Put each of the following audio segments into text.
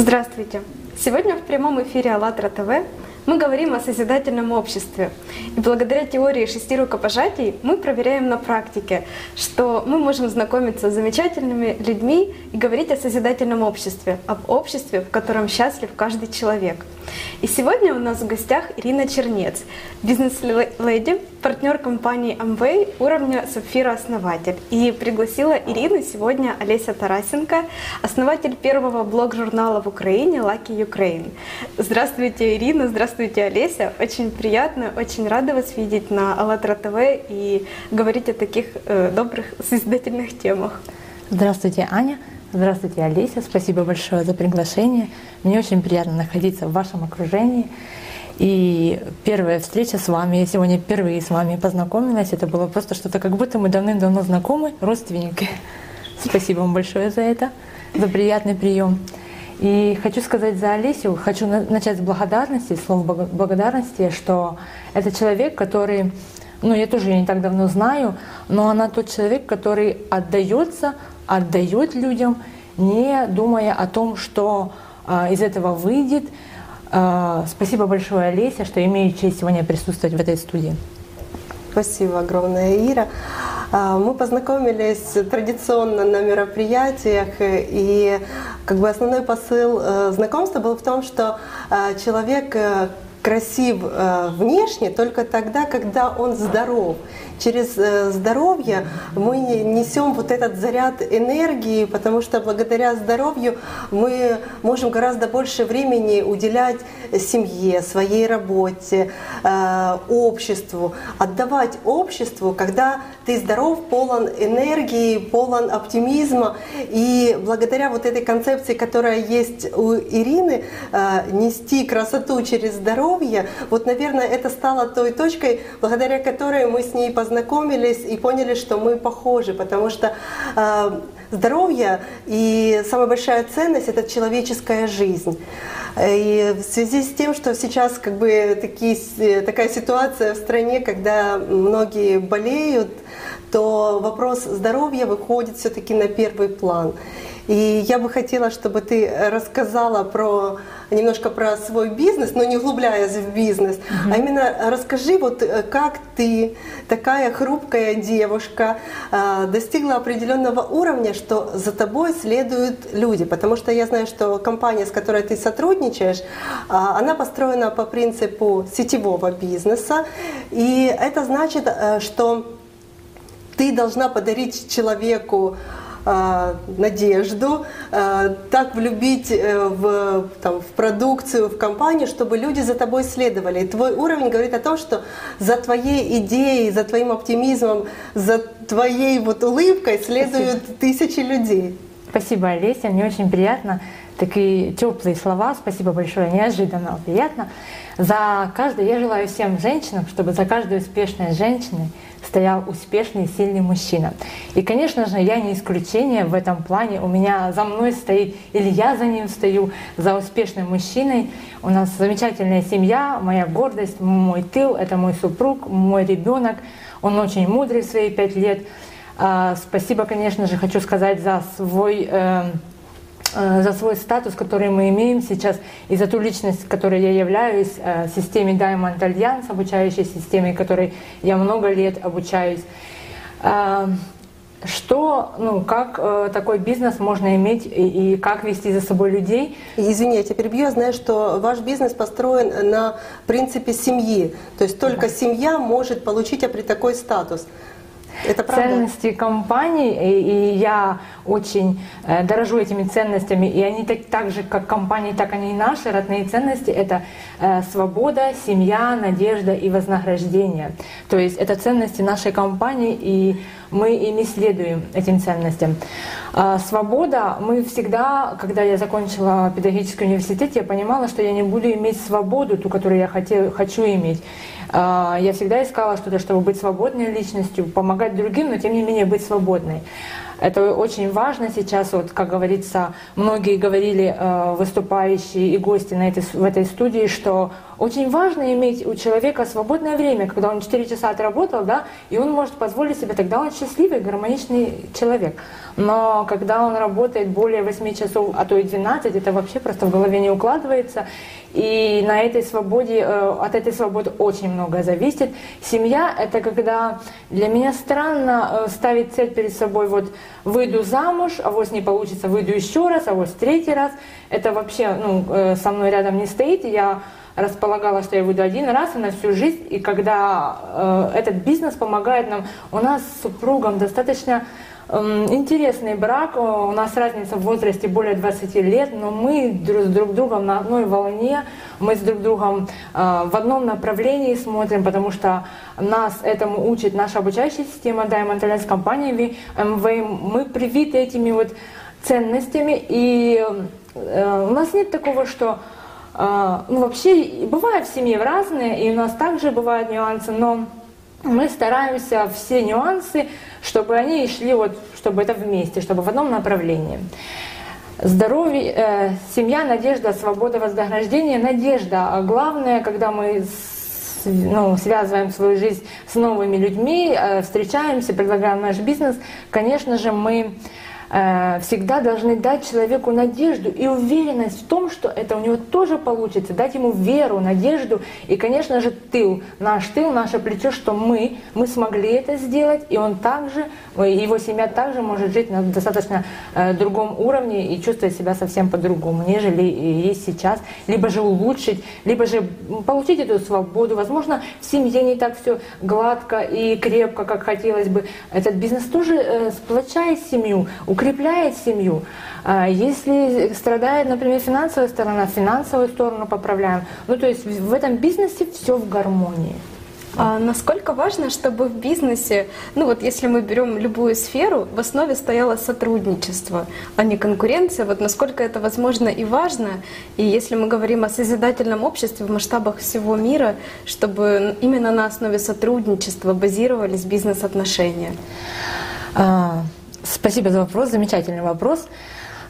Здравствуйте! Сегодня в прямом эфире АЛЛАТРА ТВ мы говорим о созидательном обществе. И благодаря теории шести рукопожатий мы проверяем на практике, что мы можем знакомиться с замечательными людьми и говорить о созидательном обществе, об обществе, в котором счастлив каждый человек. И сегодня у нас в гостях Ирина Чернец, бизнес-леди, партнер компании Amway уровня Сапфира-основатель. И пригласила Ирину сегодня Олеся Тарасенко, основатель первого блог-журнала в Украине Lucky Ukraine. Здравствуйте, Ирина, здравствуйте, Олеся. Очень приятно, очень рада вас видеть на АЛЛАТРА ТВ и говорить о таких э, добрых, созидательных темах. Здравствуйте, Аня. Здравствуйте, Олеся. Спасибо большое за приглашение. Мне очень приятно находиться в вашем окружении. И первая встреча с вами, я сегодня впервые с вами познакомилась. Это было просто что-то, как будто мы давным-давно знакомы, родственники. Спасибо вам большое за это, за приятный прием. И хочу сказать за Олесю, хочу начать с благодарности, слов благодарности, что это человек, который, ну я тоже ее не так давно знаю, но она тот человек, который отдается, отдает людям, не думая о том, что э, из этого выйдет. Э, спасибо большое, Олеся, что имею честь сегодня присутствовать в этой студии. Спасибо огромное, Ира. А, мы познакомились традиционно на мероприятиях, и как бы основной посыл э, знакомства был в том, что э, человек э, красив внешне только тогда, когда он здоров через э, здоровье мы несем вот этот заряд энергии, потому что благодаря здоровью мы можем гораздо больше времени уделять семье, своей работе, э, обществу, отдавать обществу, когда ты здоров, полон энергии, полон оптимизма. И благодаря вот этой концепции, которая есть у Ирины, э, нести красоту через здоровье, вот, наверное, это стало той точкой, благодаря которой мы с ней познакомились познакомились и поняли, что мы похожи, потому что э, здоровье и самая большая ценность это человеческая жизнь. И в связи с тем, что сейчас как бы такие, такая ситуация в стране, когда многие болеют, то вопрос здоровья выходит все-таки на первый план. И я бы хотела, чтобы ты рассказала про немножко про свой бизнес, но не углубляясь в бизнес, mm-hmm. а именно расскажи, вот э, как ты, такая хрупкая девушка, э, достигла определенного уровня, что за тобой следуют люди. Потому что я знаю, что компания, с которой ты сотрудничаешь, а, она построена по принципу сетевого бизнеса. И это значит, э, что ты должна подарить человеку э, надежду, э, так влюбить э, в, там, в продукцию, в компанию, чтобы люди за тобой следовали. И твой уровень говорит о том, что за твоей идеей, за твоим оптимизмом, за твоей вот улыбкой следуют Спасибо. тысячи людей. Спасибо, Олеся, мне очень приятно. Такие теплые слова, спасибо большое, неожиданно, приятно. За каждой, я желаю всем женщинам, чтобы за каждой успешной женщиной стоял успешный, сильный мужчина. И, конечно же, я не исключение в этом плане. У меня за мной стоит, или я за ним стою, за успешным мужчиной. У нас замечательная семья, моя гордость, мой тыл, это мой супруг, мой ребенок. Он очень мудрый в свои пять лет. А, спасибо, конечно же, хочу сказать за свой эм, за свой статус, который мы имеем сейчас, и за ту личность, которой я являюсь, э, системе Diamond Alliance, обучающей системе, которой я много лет обучаюсь. Э, что, ну, как такой бизнес можно иметь и, и как вести за собой людей? Извини, я тебя перебью. Я знаю, что ваш бизнес построен на принципе семьи. То есть только да. семья может получить такой статус. Это ценности компании, и, и я очень э, дорожу этими ценностями, и они так, так же, как компании, так они и наши. Родные ценности, это э, свобода, семья, надежда и вознаграждение. То есть это ценности нашей компании, и мы ими следуем, этим ценностям. А свобода, мы всегда, когда я закончила педагогический университет, я понимала, что я не буду иметь свободу, ту, которую я хотел, хочу иметь. А, я всегда искала что-то, чтобы быть свободной личностью, помогать другим, но тем не менее быть свободной. Это очень важно сейчас, вот, как говорится, многие говорили, э, выступающие и гости на этой, в этой студии, что очень важно иметь у человека свободное время, когда он 4 часа отработал, да, и он может позволить себе, тогда он счастливый, гармоничный человек. Но когда он работает более 8 часов, а то и 12, это вообще просто в голове не укладывается. И на этой свободе, э, от этой свободы очень многое зависит. Семья — это когда для меня странно э, ставить цель перед собой, вот выйду замуж, а вот не получится, выйду еще раз, а вот третий раз. Это вообще ну, э, со мной рядом не стоит. Я располагала, что я выйду один раз и на всю жизнь. И когда э, этот бизнес помогает нам, у нас с супругом достаточно э, интересный брак, у нас разница в возрасте более 20 лет, но мы друг с друг другом на одной волне, мы с друг другом э, в одном направлении смотрим, потому что нас этому учит наша обучающая система Diamond Alliance компании MV. Мы привиты этими вот ценностями, и э, у нас нет такого, что ну, вообще, бывают в семье разные, и у нас также бывают нюансы, но мы стараемся все нюансы, чтобы они шли вот, чтобы это вместе, чтобы в одном направлении. Здоровье, э, семья, надежда, свобода, вознаграждение, надежда. А главное, когда мы с, ну, связываем свою жизнь с новыми людьми, э, встречаемся, предлагаем наш бизнес, конечно же, мы всегда должны дать человеку надежду и уверенность в том, что это у него тоже получится, дать ему веру, надежду и, конечно же, тыл, наш тыл, наше плечо, что мы, мы смогли это сделать, и он также, его семья также может жить на достаточно э, другом уровне и чувствовать себя совсем по-другому, нежели есть сейчас, либо же улучшить, либо же получить эту свободу. Возможно, в семье не так все гладко и крепко, как хотелось бы. Этот бизнес тоже э, сплочает семью, укрепляет семью. А если страдает, например, финансовая сторона, финансовую сторону поправляем. Ну, то есть в этом бизнесе все в гармонии. А насколько важно, чтобы в бизнесе, ну вот если мы берем любую сферу, в основе стояло сотрудничество, а не конкуренция. Вот насколько это возможно и важно. И если мы говорим о созидательном обществе в масштабах всего мира, чтобы именно на основе сотрудничества базировались бизнес-отношения. А, Спасибо за вопрос, замечательный вопрос.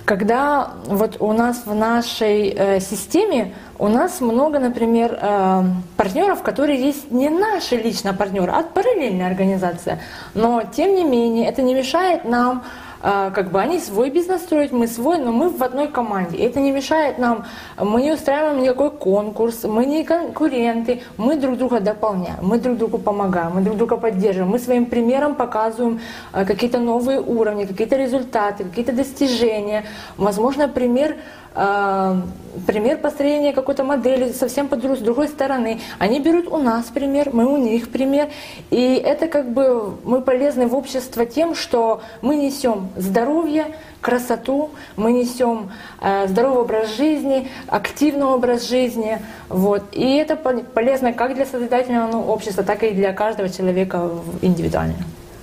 Когда вот у нас в нашей э, системе у нас много, например, э, партнеров, которые есть не наши лично партнеры, а параллельная организация. Но тем не менее это не мешает нам как бы они свой бизнес строят, мы свой, но мы в одной команде. Это не мешает нам, мы не устраиваем никакой конкурс, мы не конкуренты, мы друг друга дополняем, мы друг другу помогаем, мы друг друга поддерживаем, мы своим примером показываем а, какие-то новые уровни, какие-то результаты, какие-то достижения. Возможно, пример а, пример построения какой-то модели совсем по с другой стороны. Они берут у нас пример, мы у них пример. И это как бы мы полезны в общество тем, что мы несем здоровье, красоту, мы несем э, здоровый образ жизни, активный образ жизни. Вот. И это полезно как для созидательного общества, так и для каждого человека индивидуально.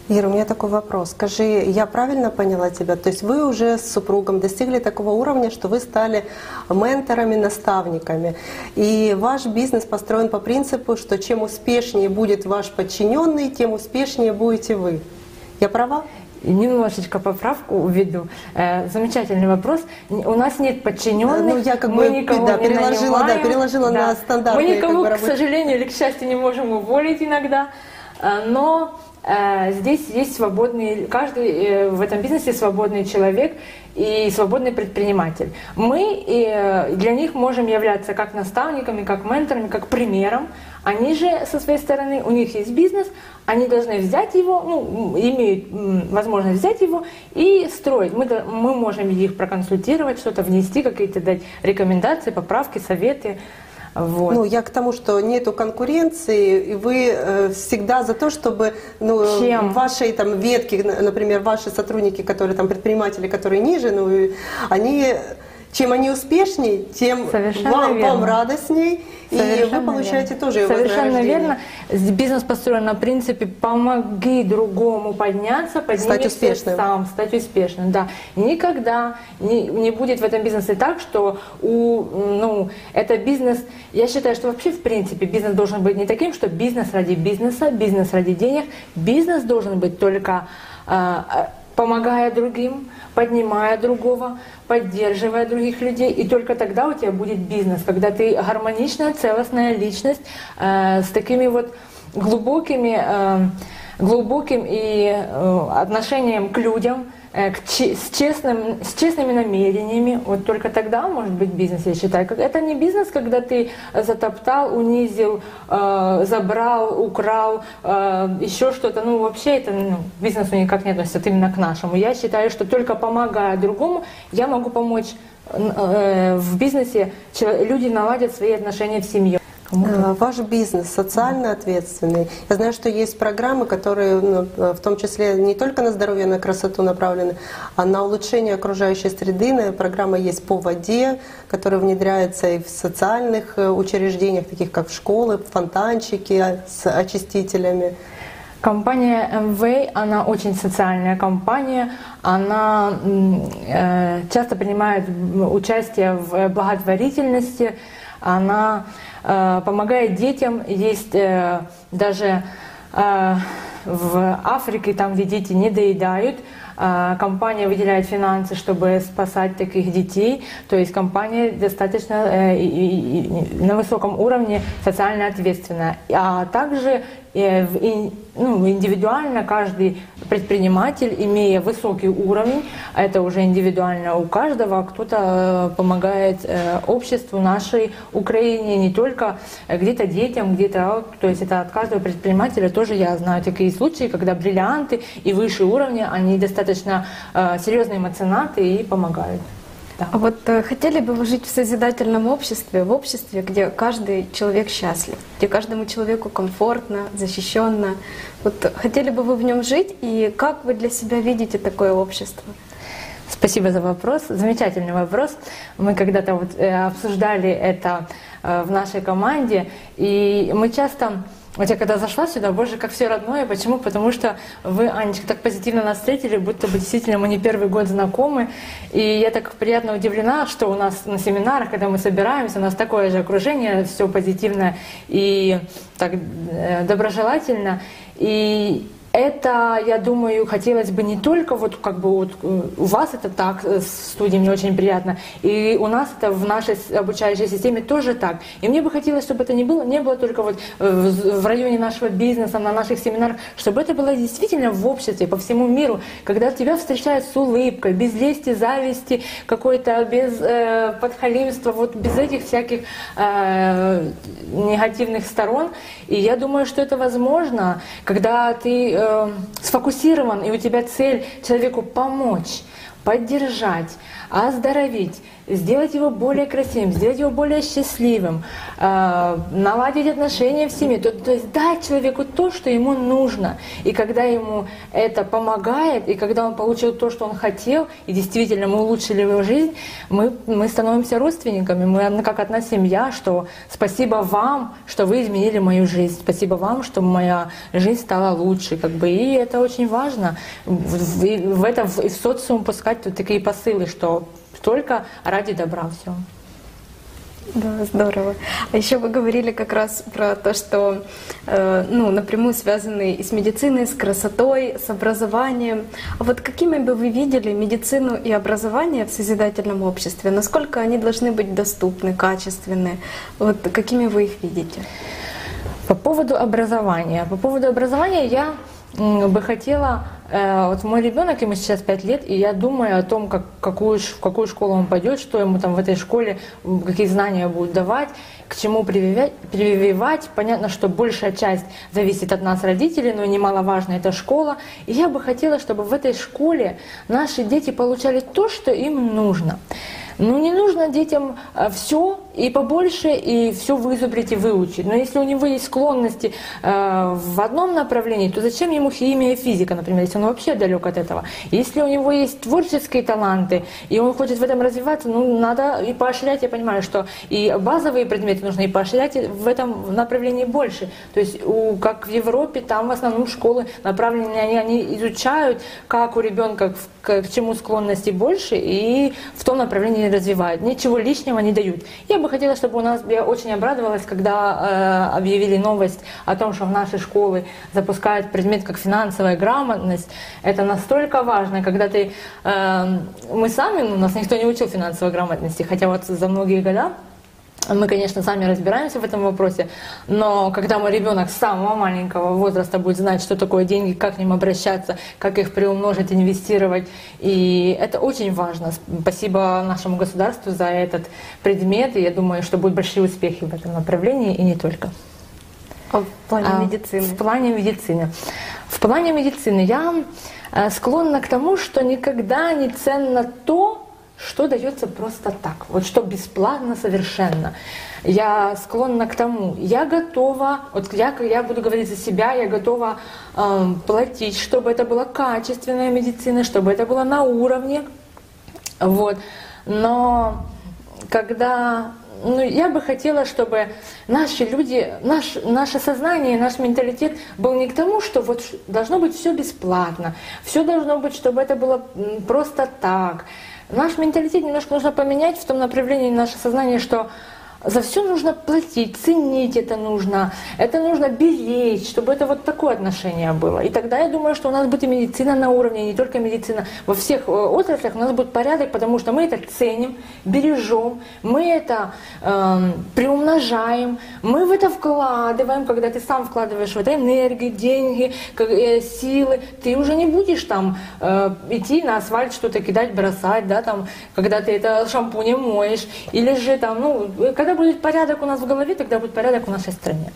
Ира, у меня такой вопрос. Скажи, я правильно поняла тебя? То есть вы уже с супругом достигли такого уровня, что вы стали менторами, наставниками. И ваш бизнес построен по принципу, что чем успешнее будет ваш подчиненный, тем успешнее будете вы. Я права? Немножечко поправку введу. Э, замечательный вопрос. У нас нет подчиненных. Ну, я как мы бы никого да, не переложила, да, переложила да. на стандартные. Мы никого, как бы, к сожалению или к счастью, не можем уволить иногда. Э, но здесь есть свободный, каждый э, в этом бизнесе свободный человек и свободный предприниматель. Мы э, для них можем являться как наставниками, как менторами, как примером. Они же со своей стороны, у них есть бизнес, они должны взять его, ну, имеют возможность взять его и строить. Мы, мы можем их проконсультировать, что-то внести, какие-то дать рекомендации, поправки, советы. Вот. Ну, я к тому, что нету конкуренции, и вы э, всегда за то, чтобы ну, Чем? вашей там ветки, например, ваши сотрудники, которые там предприниматели, которые ниже, ну, они чем они успешнее, тем вам, вам радостней, Совершенно и вы получаете верно. тоже Совершенно верно. Бизнес построен на принципе «помоги другому подняться, стать успешным. сам, стать успешным». Да. Никогда не, не будет в этом бизнесе так, что у, ну, это бизнес... Я считаю, что вообще в принципе бизнес должен быть не таким, что бизнес ради бизнеса, бизнес ради денег. Бизнес должен быть только... Э, помогая другим, поднимая другого, поддерживая других людей, и только тогда у тебя будет бизнес, когда ты гармоничная, целостная личность э, с такими вот глубокими, э, глубоким и э, отношением к людям, с, честным, с честными намерениями, вот только тогда может быть бизнес, я считаю. Это не бизнес, когда ты затоптал, унизил, э, забрал, украл, э, еще что-то. Ну, вообще это ну, бизнесу никак не относится, именно к нашему. Я считаю, что только помогая другому, я могу помочь э, в бизнесе, люди наладят свои отношения в семье. Э, ваш бизнес социально ответственный. Я знаю, что есть программы, которые ну, в том числе не только на здоровье, на красоту направлены, а на улучшение окружающей среды. Программа есть по воде, которая внедряется и в социальных э, учреждениях, таких как школы, фонтанчики с очистителями. Компания MV, она очень социальная компания, она э, часто принимает участие в благотворительности, она Э, помогает детям. Есть э, даже э, в Африке, там, где дети не доедают, компания выделяет финансы, чтобы спасать таких детей. То есть компания достаточно на высоком уровне социально ответственная. А также ну, индивидуально каждый предприниматель, имея высокий уровень, это уже индивидуально у каждого, кто-то э, помогает э, обществу нашей Украине, не только где-то детям, где-то, то есть это от каждого предпринимателя тоже я знаю такие случаи, когда бриллианты и выше уровня, они достаточно э, серьезные меценаты и помогают. Да. А вот э, хотели бы вы жить в созидательном обществе, в обществе, где каждый человек счастлив, где каждому человеку комфортно, защищенно. Вот хотели бы вы в нем жить, и как вы для себя видите такое общество? Спасибо за вопрос. Замечательный вопрос. Мы когда-то вот э, обсуждали это э, в нашей команде, и мы часто вот я когда зашла сюда, боже, как все родное. Почему? Потому что вы, Анечка, так позитивно нас встретили, будто бы действительно мы не первый год знакомы. И я так приятно удивлена, что у нас на семинарах, когда мы собираемся, у нас такое же окружение, все позитивное и так э, доброжелательно. И это, я думаю, хотелось бы не только вот как бы вот э, у вас это так, э, студии мне очень приятно, и у нас это в нашей обучающей системе тоже так. И мне бы хотелось, чтобы это не было, не было только вот э, в районе нашего бизнеса, на наших семинарах, чтобы это было действительно в обществе, по всему миру, когда тебя встречают с улыбкой, без лести, зависти, какой-то без э, подхалимства, вот без этих всяких э, негативных сторон. И я думаю, что это возможно, когда ты э, сфокусирован, и у тебя цель человеку помочь, поддержать, оздоровить, сделать его более красивым, сделать его более счастливым, э, наладить отношения в семье, то, то есть дать человеку то, что ему нужно. И когда ему это помогает, и когда он получил то, что он хотел, и действительно мы улучшили его жизнь, мы, мы становимся родственниками, мы как одна семья, что спасибо вам, что вы изменили мою жизнь, спасибо вам, что моя жизнь стала лучше, как бы, и это очень важно. В, в, в это в, в социум пускать вот такие посылы, что только ради добра все. Да, здорово. А еще вы говорили как раз про то, что э, ну, напрямую связаны и с медициной, с красотой, с образованием. А вот какими бы вы видели медицину и образование в созидательном обществе? Насколько они должны быть доступны, качественны? Вот какими вы их видите? По поводу образования. По поводу образования я бы хотела вот мой ребенок, ему сейчас 5 лет, и я думаю о том, как, какую, в какую школу он пойдет, что ему там в этой школе, какие знания будут давать, к чему прививать. прививать. Понятно, что большая часть зависит от нас, родителей, но немаловажно это школа. И я бы хотела, чтобы в этой школе наши дети получали то, что им нужно. Ну, не нужно детям э, все и побольше, и все вызубрить и выучить. Но если у него есть склонности э, в одном направлении, то зачем ему химия и физика, например, если он вообще далек от этого? Если у него есть творческие таланты, и он хочет в этом развиваться, ну, надо и поощрять, я понимаю, что и базовые предметы нужно и поощрять в этом направлении больше. То есть, у, как в Европе, там в основном школы направлены, они, они изучают, как у ребенка к, к чему склонности больше, и в том направлении не развивают, ничего лишнего не дают. Я бы хотела, чтобы у нас, я очень обрадовалась, когда э, объявили новость о том, что в нашей школы запускают предмет как финансовая грамотность. Это настолько важно, когда ты, э, мы сами, ну, нас никто не учил финансовой грамотности, хотя вот за многие года мы, конечно, сами разбираемся в этом вопросе, но когда мой ребенок с самого маленького возраста будет знать, что такое деньги, как к ним обращаться, как их приумножить, инвестировать, и это очень важно. Спасибо нашему государству за этот предмет, и я думаю, что будут большие успехи в этом направлении, и не только. А в плане а, медицины? В плане медицины. В плане медицины я э, склонна к тому, что никогда не ценно то, что дается просто так, вот что бесплатно совершенно. Я склонна к тому, я готова, вот я, я буду говорить за себя, я готова э, платить, чтобы это была качественная медицина, чтобы это было на уровне. Вот. Но когда ну, я бы хотела, чтобы наши люди, наш, наше сознание, наш менталитет был не к тому, что вот должно быть все бесплатно, все должно быть, чтобы это было просто так. Наш менталитет немножко нужно поменять в том направлении наше сознание, что за все нужно платить, ценить это нужно, это нужно беречь, чтобы это вот такое отношение было. И тогда я думаю, что у нас будет и медицина на уровне, и не только медицина. Во всех э, отраслях у нас будет порядок, потому что мы это ценим, бережем, мы это э, приумножаем, мы в это вкладываем, когда ты сам вкладываешь в это энергию, деньги, э, силы, ты уже не будешь там э, идти на асфальт что-то кидать, бросать, да, там, когда ты это шампунем моешь, или же там, ну, когда будет порядок у нас в голове, тогда будет порядок в нашей стране.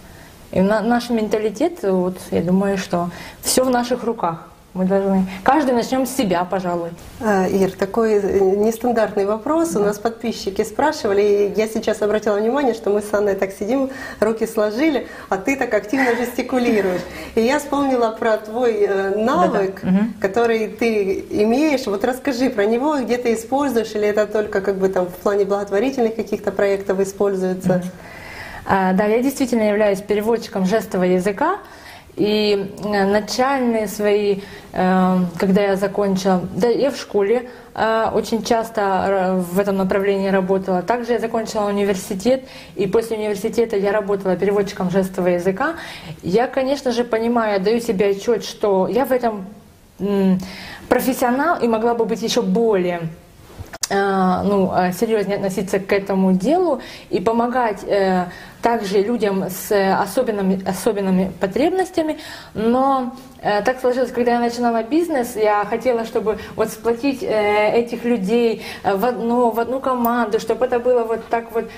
И на, наш менталитет, вот, я думаю, что все в наших руках. Мы должны, каждый начнем с себя, пожалуй. А, Ир, такой э, нестандартный вопрос. Да. У нас подписчики спрашивали, и я сейчас обратила внимание, что мы с Анной так сидим, руки сложили, а ты так активно жестикулируешь. И я вспомнила про твой э, навык, да -да. который ты имеешь. Вот расскажи про него, где ты используешь, или это только как бы там в плане благотворительных каких-то проектов используется? А, да, я действительно являюсь переводчиком жестового языка. И э, начальные свои, э, когда я закончила, да, я в школе э, очень часто в этом направлении работала. Также я закончила университет, и после университета я работала переводчиком жестового языка. Я, конечно же, понимаю, даю себе отчет, что я в этом профессионал и могла бы быть еще более ну, серьезнее относиться к этому делу и помогать также людям с особенными, особенными потребностями, но э, так сложилось, когда я начинала бизнес, я хотела, чтобы вот сплотить э, этих людей в одну, в одну команду, чтобы это было вот так вот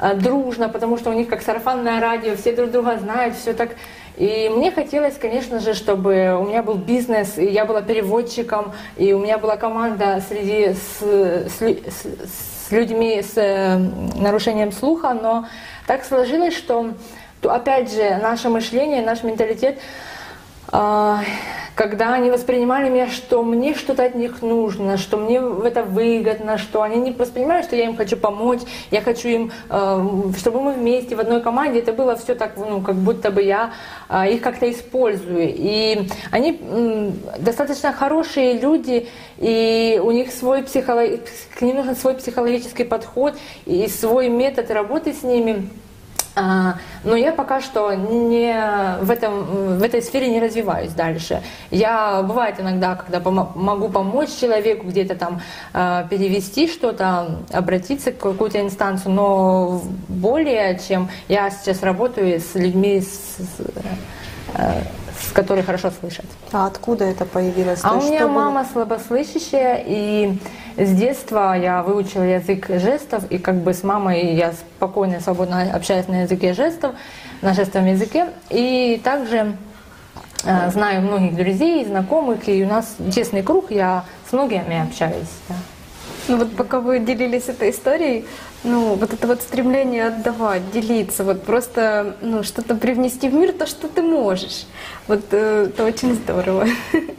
э, дружно, потому что у них как сарафанное радио, все друг друга знают, все так. И мне хотелось, конечно же, чтобы у меня был бизнес, и я была переводчиком, и у меня была команда среди с, с, с людьми с э, нарушением слуха, но так сложилось, что опять же наше мышление, наш менталитет, когда они воспринимали меня, что мне что-то от них нужно, что мне это выгодно, что они не воспринимают, что я им хочу помочь, я хочу им, а, чтобы мы вместе в одной команде, это было все так, ну, как будто бы я а, их как-то использую. И они достаточно хорошие люди, и у них свой психолог... к ним нужен свой психологический подход и свой метод работы с ними. А, но я пока что не в, этом, в этой сфере не развиваюсь дальше. Я бывает иногда, когда могу помочь человеку где-то там э, перевести что-то, обратиться к какую-то инстанцию, но более чем я сейчас работаю с людьми с, с, которой хорошо слышат. А откуда это появилось? А То у меня мама было? слабослышащая, и с детства я выучила язык жестов, и как бы с мамой я спокойно, свободно общаюсь на языке жестов, на жестовом языке. И также э, знаю многих друзей, знакомых, и у нас тесный круг, я с многими общаюсь. Да. Ну вот пока вы делились этой историей, ну, вот это вот стремление отдавать, делиться, вот просто, ну, что-то привнести в мир, то, что ты можешь. Вот э, это очень здорово.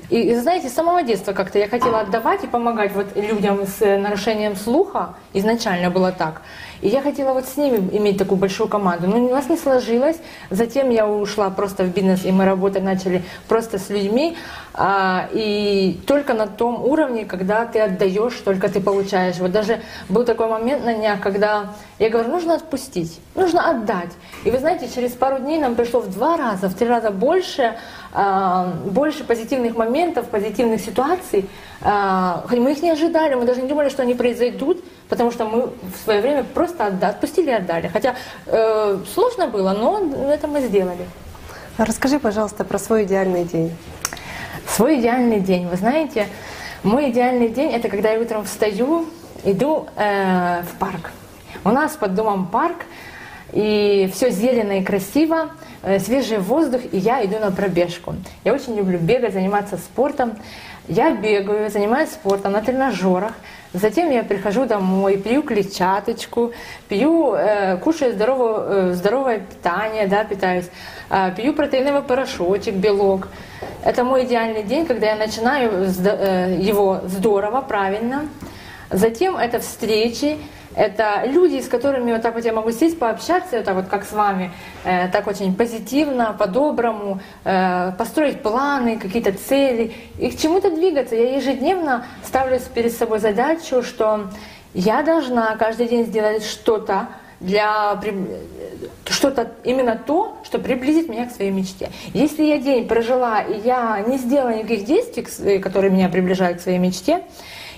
И, и знаете, с самого детства как-то я хотела отдавать и помогать вот людям с нарушением слуха. Изначально было так. И я хотела вот с ними иметь такую большую команду. Но у нас не сложилось. Затем я ушла просто в бизнес, и мы работать начали просто с людьми. А, и только на том уровне, когда ты отдаешь, только ты получаешь. Вот даже был такой момент на днях, когда я говорю, нужно отпустить, нужно отдать. И вы знаете, через пару дней нам пришло в два раза, в три раза больше, а, больше позитивных моментов, позитивных ситуаций. А, мы их не ожидали, мы даже не думали, что они произойдут, потому что мы в свое время просто отпустили и отдали. Хотя э, сложно было, но это мы сделали. Расскажи, пожалуйста, про свой идеальный день. Свой идеальный день. Вы знаете, мой идеальный день это когда я утром встаю, иду э, в парк. У нас под домом парк, и все зелено и красиво, э, свежий воздух, и я иду на пробежку. Я очень люблю бегать, заниматься спортом. Я бегаю, занимаюсь спортом на тренажерах. Затем я прихожу домой, пью клетчаточку, пью, э, кушаю здоровое, э, здоровое питание, да, питаюсь, э, пью протеиновый порошочек, белок. Это мой идеальный день, когда я начинаю э, его здорово, правильно. Затем это встречи, это люди, с которыми вот так вот я могу сесть, пообщаться, это вот как с вами, э, так очень позитивно, по-доброму, э, построить планы, какие-то цели и к чему-то двигаться. Я ежедневно ставлю перед собой задачу, что я должна каждый день сделать что-то, для что-то именно то, что приблизит меня к своей мечте. Если я день прожила и я не сделала никаких действий, которые меня приближают к своей мечте,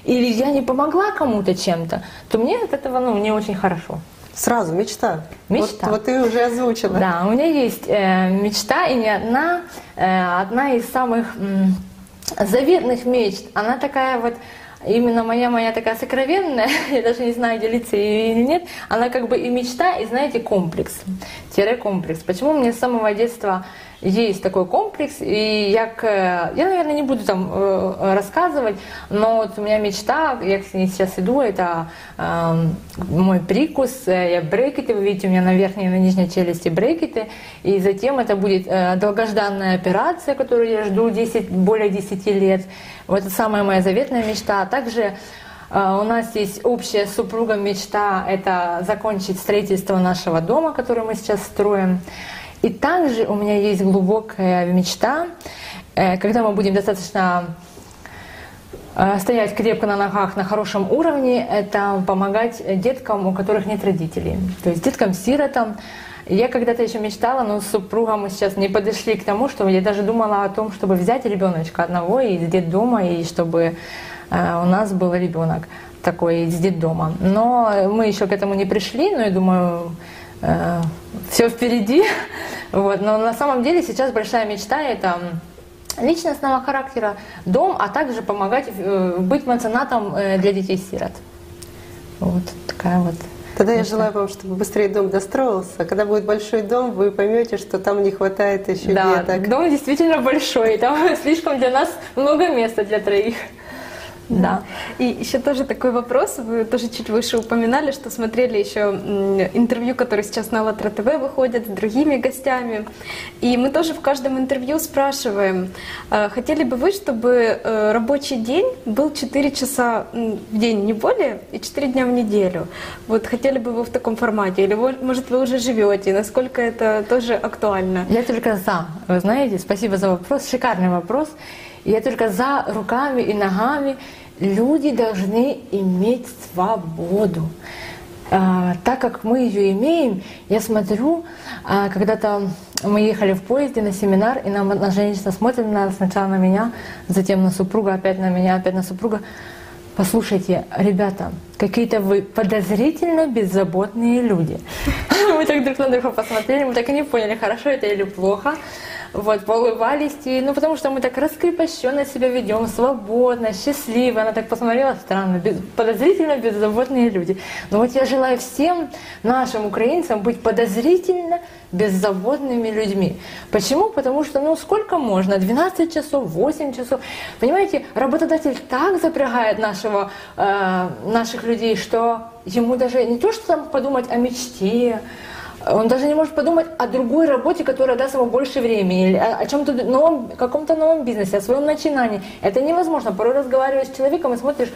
или я не помогла кому-то чем-то, то мне от этого ну, не очень хорошо. Сразу мечта. Мечта. Вот, вот ты уже озвучила. Да, у меня есть э, мечта, и не одна, э, одна из самых э, заветных мечт. Она такая вот именно моя моя такая сокровенная, я даже не знаю, делиться ее или нет, она как бы и мечта, и знаете, комплекс, тире-комплекс. Почему мне с самого детства есть такой комплекс, и я, я наверное, не буду там э, рассказывать, но вот у меня мечта, я к ней сейчас иду, это э, мой прикус, э, я брекеты, вы видите, у меня на верхней и на нижней челюсти брекеты, и затем это будет э, долгожданная операция, которую я жду 10, более 10 лет, вот это самая моя заветная мечта, а также у нас есть общая с супругом мечта – это закончить строительство нашего дома, который мы сейчас строим. И также у меня есть глубокая мечта, э, когда мы будем достаточно э, стоять крепко на ногах на хорошем уровне, это помогать деткам, у которых нет родителей. То есть деткам-сиротам. Я когда-то еще мечтала, но с супругом мы сейчас не подошли к тому, что я даже думала о том, чтобы взять ребеночка одного из детдома, и чтобы э, у нас был ребенок такой из детдома. Но мы еще к этому не пришли, но я думаю, э, все впереди. Вот. Но на самом деле сейчас большая мечта это личностного характера дом, а также помогать э, быть меценатом э, для детей-сирот. Вот такая вот. Тогда я желаю вам, чтобы быстрее дом достроился. Когда будет большой дом, вы поймете, что там не хватает еще да, веток. Дом действительно большой, там слишком для нас много места для троих. Да. И еще тоже такой вопрос, вы тоже чуть выше упоминали, что смотрели еще интервью, которые сейчас на АЛЛАТРА ТВ выходят с другими гостями. И мы тоже в каждом интервью спрашиваем, «А хотели бы вы, чтобы э, рабочий день был 4 часа в день, не более, и 4 дня в неделю? Вот хотели бы вы в таком формате? Или, может, вы уже живете? Насколько это тоже актуально? Я только за. Вы знаете, спасибо за вопрос. Шикарный вопрос. Я только за руками и ногами. Люди должны иметь свободу. А, так как мы ее имеем, я смотрю, а, когда-то мы ехали в поезде на семинар, и нам одна женщина смотрит на сначала на меня, затем на супруга, опять на меня, опять на супруга. Послушайте, ребята, какие-то вы подозрительно беззаботные люди. Мы так друг на друга посмотрели, мы так и не поняли, хорошо это или плохо. Вот, поулыбались ей, ну, потому что мы так раскрепощенно себя ведем, свободно, счастливо. Она так посмотрела странно, без, подозрительно беззаботные люди. Но вот я желаю всем нашим украинцам быть подозрительно беззаботными людьми. Почему? Потому что, ну, сколько можно? 12 часов, 8 часов. Понимаете, работодатель так запрягает нашего, э, наших людей, что ему даже не то, что там подумать о мечте, он даже не может подумать о другой работе, которая даст ему больше времени, или о, чем-то новом, каком-то новом бизнесе, о своем начинании. Это невозможно. Порой разговариваешь с человеком и смотришь,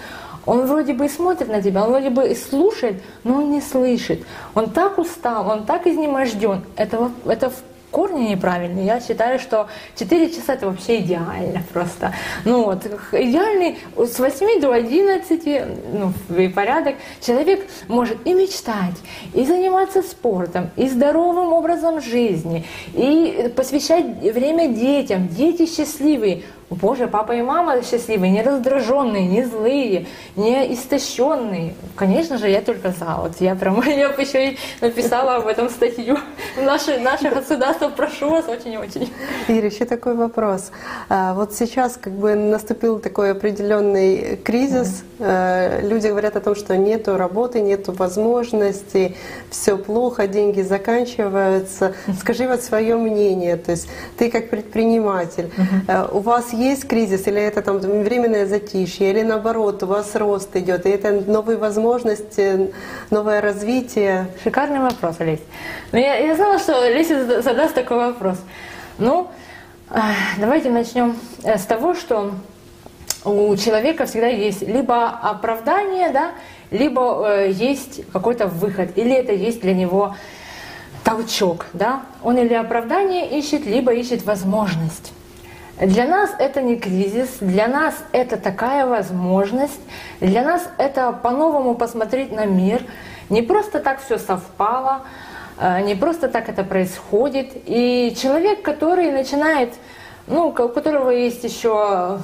он вроде бы и смотрит на тебя, он вроде бы и слушает, но он не слышит. Он так устал, он так изнеможден. Это, это корни неправильные. Я считаю, что 4 часа это вообще идеально просто. Ну вот, идеальный с 8 до 11, ну, и порядок, человек может и мечтать, и заниматься спортом, и здоровым образом жизни, и посвящать время детям, дети счастливые. Боже, папа и мама счастливые, не раздраженные, не злые, не истощенные. Конечно же, я только за. Вот я прям, я еще и написала об этом статью. Наше, наше государство, прошу вас очень-очень. Ира, еще такой вопрос. А, вот сейчас как бы наступил такой определенный кризис. Mm-hmm. Люди говорят о том, что нету работы, нету возможностей, все плохо, деньги заканчиваются. Скажи вот свое мнение. То есть ты как предприниматель, mm-hmm. у вас есть кризис, или это там временное затишье, или наоборот, у вас рост идет, и это новые возможности, новое развитие? Шикарный вопрос, Олесь. Но ну, я, я знала, что Леся задаст такой вопрос. Ну, давайте начнем э, с того, что у человека всегда есть либо оправдание, да, либо э, есть какой-то выход, или это есть для него толчок, да. Он или оправдание ищет, либо ищет возможность. Для нас это не кризис, для нас это такая возможность, для нас это по-новому посмотреть на мир. Не просто так все совпало, э, не просто так это происходит. И человек, который начинает, ну, у которого есть еще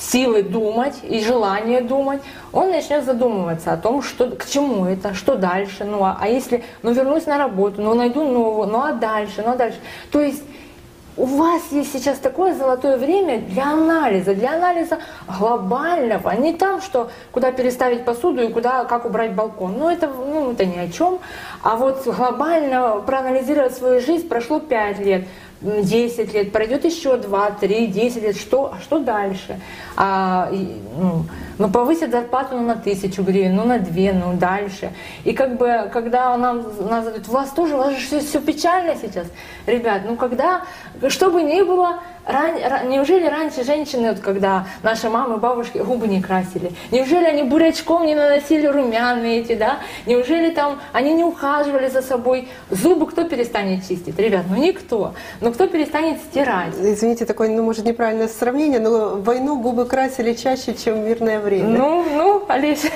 силы думать и желание думать, он начнет задумываться о том, что, к чему это, что дальше, ну а, а если, ну вернусь на работу, ну найду новую, ну а дальше, ну а дальше. То есть у вас есть сейчас такое золотое время для анализа, для анализа глобального, не там, что куда переставить посуду и куда, как убрать балкон. Ну это, ну, это ни о чем. А вот глобально проанализировать свою жизнь прошло 5 лет. 10 лет, пройдет еще 2, 3, 10 лет, что, а что дальше? А, ну, ну, повысят зарплату ну, на тысячу гривен, ну, на две, ну, дальше. И как бы, когда нам, нас задают, у вас тоже, у вас же все, все печально сейчас. Ребят, ну, когда, что бы ни было, Ран, неужели раньше женщины, вот когда наши мамы, бабушки губы не красили? Неужели они бурячком не наносили румяные эти, да? Неужели там они не ухаживали за собой? Зубы кто перестанет чистить? Ребят, ну никто. Но кто перестанет стирать? Извините, такое, ну, может, неправильное сравнение, но войну губы красили чаще, чем в мирное время. Ну, ну, Олеся,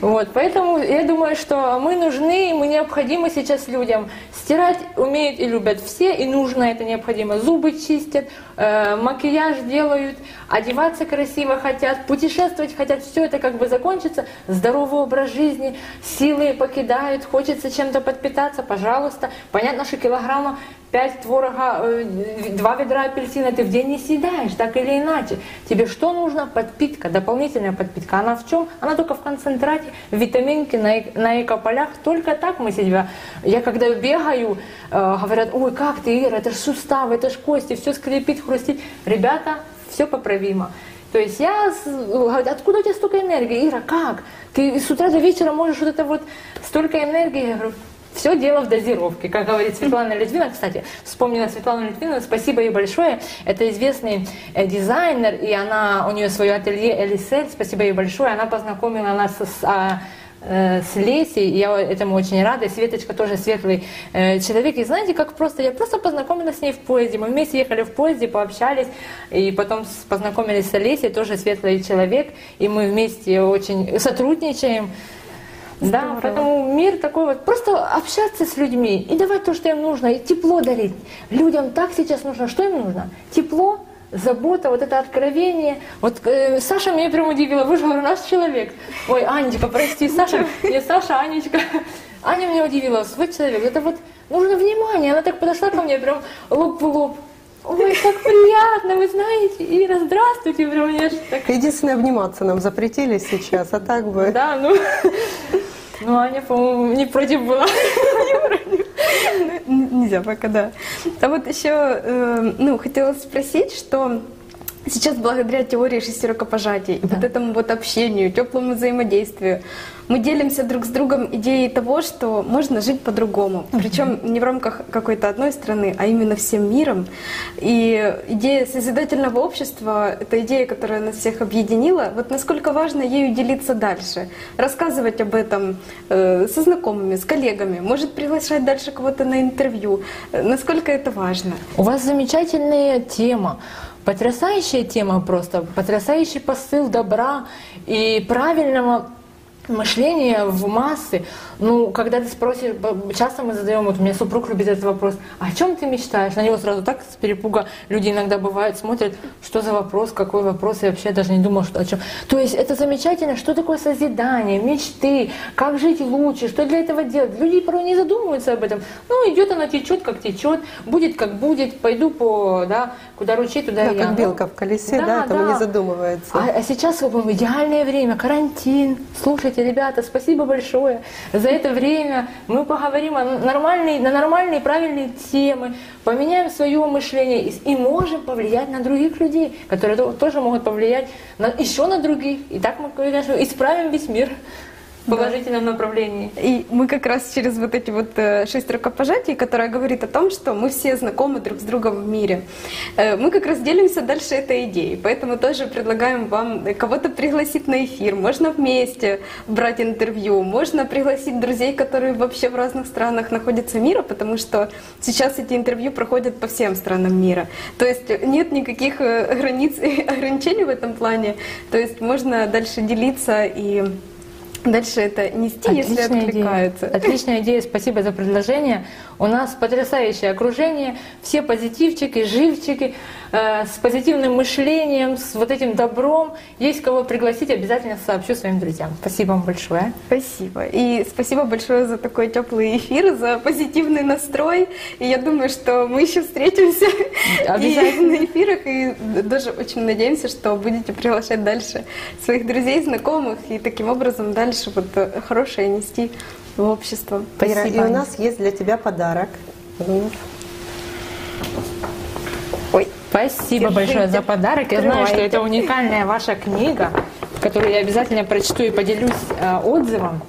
вот, поэтому я думаю, что мы нужны, мы необходимы сейчас людям. Стирать умеют и любят все, и нужно это необходимо. Зубы чистят, э, макияж делают, одеваться красиво хотят, путешествовать хотят. Все это как бы закончится. Здоровый образ жизни, силы покидают, хочется чем-то подпитаться, пожалуйста. Понятно, что килограмма 5 творога, 2 ведра апельсина ты в день не съедаешь, так или иначе. Тебе что нужно? Подпитка, дополнительная подпитка. Она в чем? Она только в концентрате, витаминки на, на экополях. Только так мы себя... Я когда бегаю, э, говорят, ой, как ты, Ира, это же суставы, это же кости, все скрипит, хрустит. Ребята, все поправимо. То есть я, откуда у тебя столько энергии, Ира, как? Ты с утра до вечера можешь вот это вот столько энергии. Я говорю, все дело в дозировке, как говорит Светлана Литвинова. Кстати, вспомнила Светлану Литвинову, спасибо ей большое. Это известный э, дизайнер, и она, у нее свое ателье Элисель, спасибо ей большое. Она познакомила нас с а, э, с Лесей, я этому очень рада. Светочка тоже светлый э, человек. И знаете, как просто, я просто познакомилась с ней в поезде. Мы вместе ехали в поезде, пообщались, и потом познакомились с Олесей, тоже светлый человек. И мы вместе очень сотрудничаем. Да, поэтому мир такой вот, просто общаться с людьми и давать то, что им нужно, и тепло дарить. Людям так сейчас нужно, что им нужно? Тепло, забота, вот это откровение. Вот э, Саша меня прям удивила, вы же говорю, наш человек. Ой, Анечка, прости, Саша, не Саша, Анечка. Аня меня удивила, свой человек. Это вот нужно внимание. Она так подошла ко мне, прям лоб в лоб. Ой, как приятно, вы знаете, Ира, здравствуйте, прям мне аж так... Единственное, обниматься нам запретили сейчас, а так бы... Да, ну... Ну, Аня, по-моему, не против была. Ну, Нельзя пока, да. А вот еще, э, ну, хотела спросить, что сейчас благодаря теории шести рукопожатий, Да. вот этому вот общению, теплому взаимодействию, мы делимся друг с другом идеей того, что можно жить по-другому. Причем не в рамках какой-то одной страны, а именно всем миром. И идея созидательного общества — это идея, которая нас всех объединила. Вот насколько важно ею делиться дальше, рассказывать об этом э, со знакомыми, с коллегами, может приглашать дальше кого-то на интервью. Э, Насколько это важно? У вас замечательная тема. Потрясающая тема просто, потрясающий посыл добра и правильного мышления в массы. Ну, когда ты спросишь, часто мы задаем, вот у меня супруг любит этот вопрос, «А о чем ты мечтаешь? На него сразу так с перепуга люди иногда бывают, смотрят, что за вопрос, какой вопрос, я вообще даже не думал, что о чем. То есть это замечательно, что такое созидание, мечты, как жить лучше, что для этого делать. Люди порой не задумываются об этом. Ну, идет она течет, как течет, будет, как будет, пойду по, да, куда ручей, туда Да, и я. как белка в колесе, да, да, там да. не задумывается. А, а сейчас как бы идеальное время, карантин. Слушайте, ребята, спасибо большое. За это время мы поговорим о нормальные, на нормальные, правильные темы, поменяем свое мышление и, и можем повлиять на других людей, которые то- тоже могут повлиять на, еще на других. И так мы, конечно, исправим весь мир в положительном направлении. И мы как раз через вот эти вот э, шесть рукопожатий, которая говорит о том, что мы все знакомы друг с другом в мире, э, мы как раз делимся дальше этой идеей. Поэтому тоже предлагаем вам кого-то пригласить на эфир. Можно вместе брать интервью, можно пригласить друзей, которые вообще в разных странах находятся мира, потому что сейчас эти интервью проходят по всем странам мира. То есть нет никаких э, границ и ограничений в этом плане. То есть можно дальше делиться и дальше это нести, если откликаются. Идея. Отличная идея, спасибо за предложение. У нас потрясающее окружение, все позитивчики, живчики, э, с позитивным мышлением, с вот этим добром. Есть кого пригласить, обязательно сообщу своим друзьям. Спасибо вам большое. Спасибо. И спасибо большое за такой теплый эфир, за позитивный настрой. И я думаю, что мы еще встретимся Обязательно. и на эфирах. И даже очень надеемся, что будете приглашать дальше своих друзей, знакомых. И таким образом дальше вот э, хорошее нести в общество. Ира, и Спасибо, у нас есть для тебя подарок. Ой, Спасибо Держите. большое за подарок. Я знаю, что это уникальная ваша книга, которую я обязательно прочту и поделюсь э, отзывом.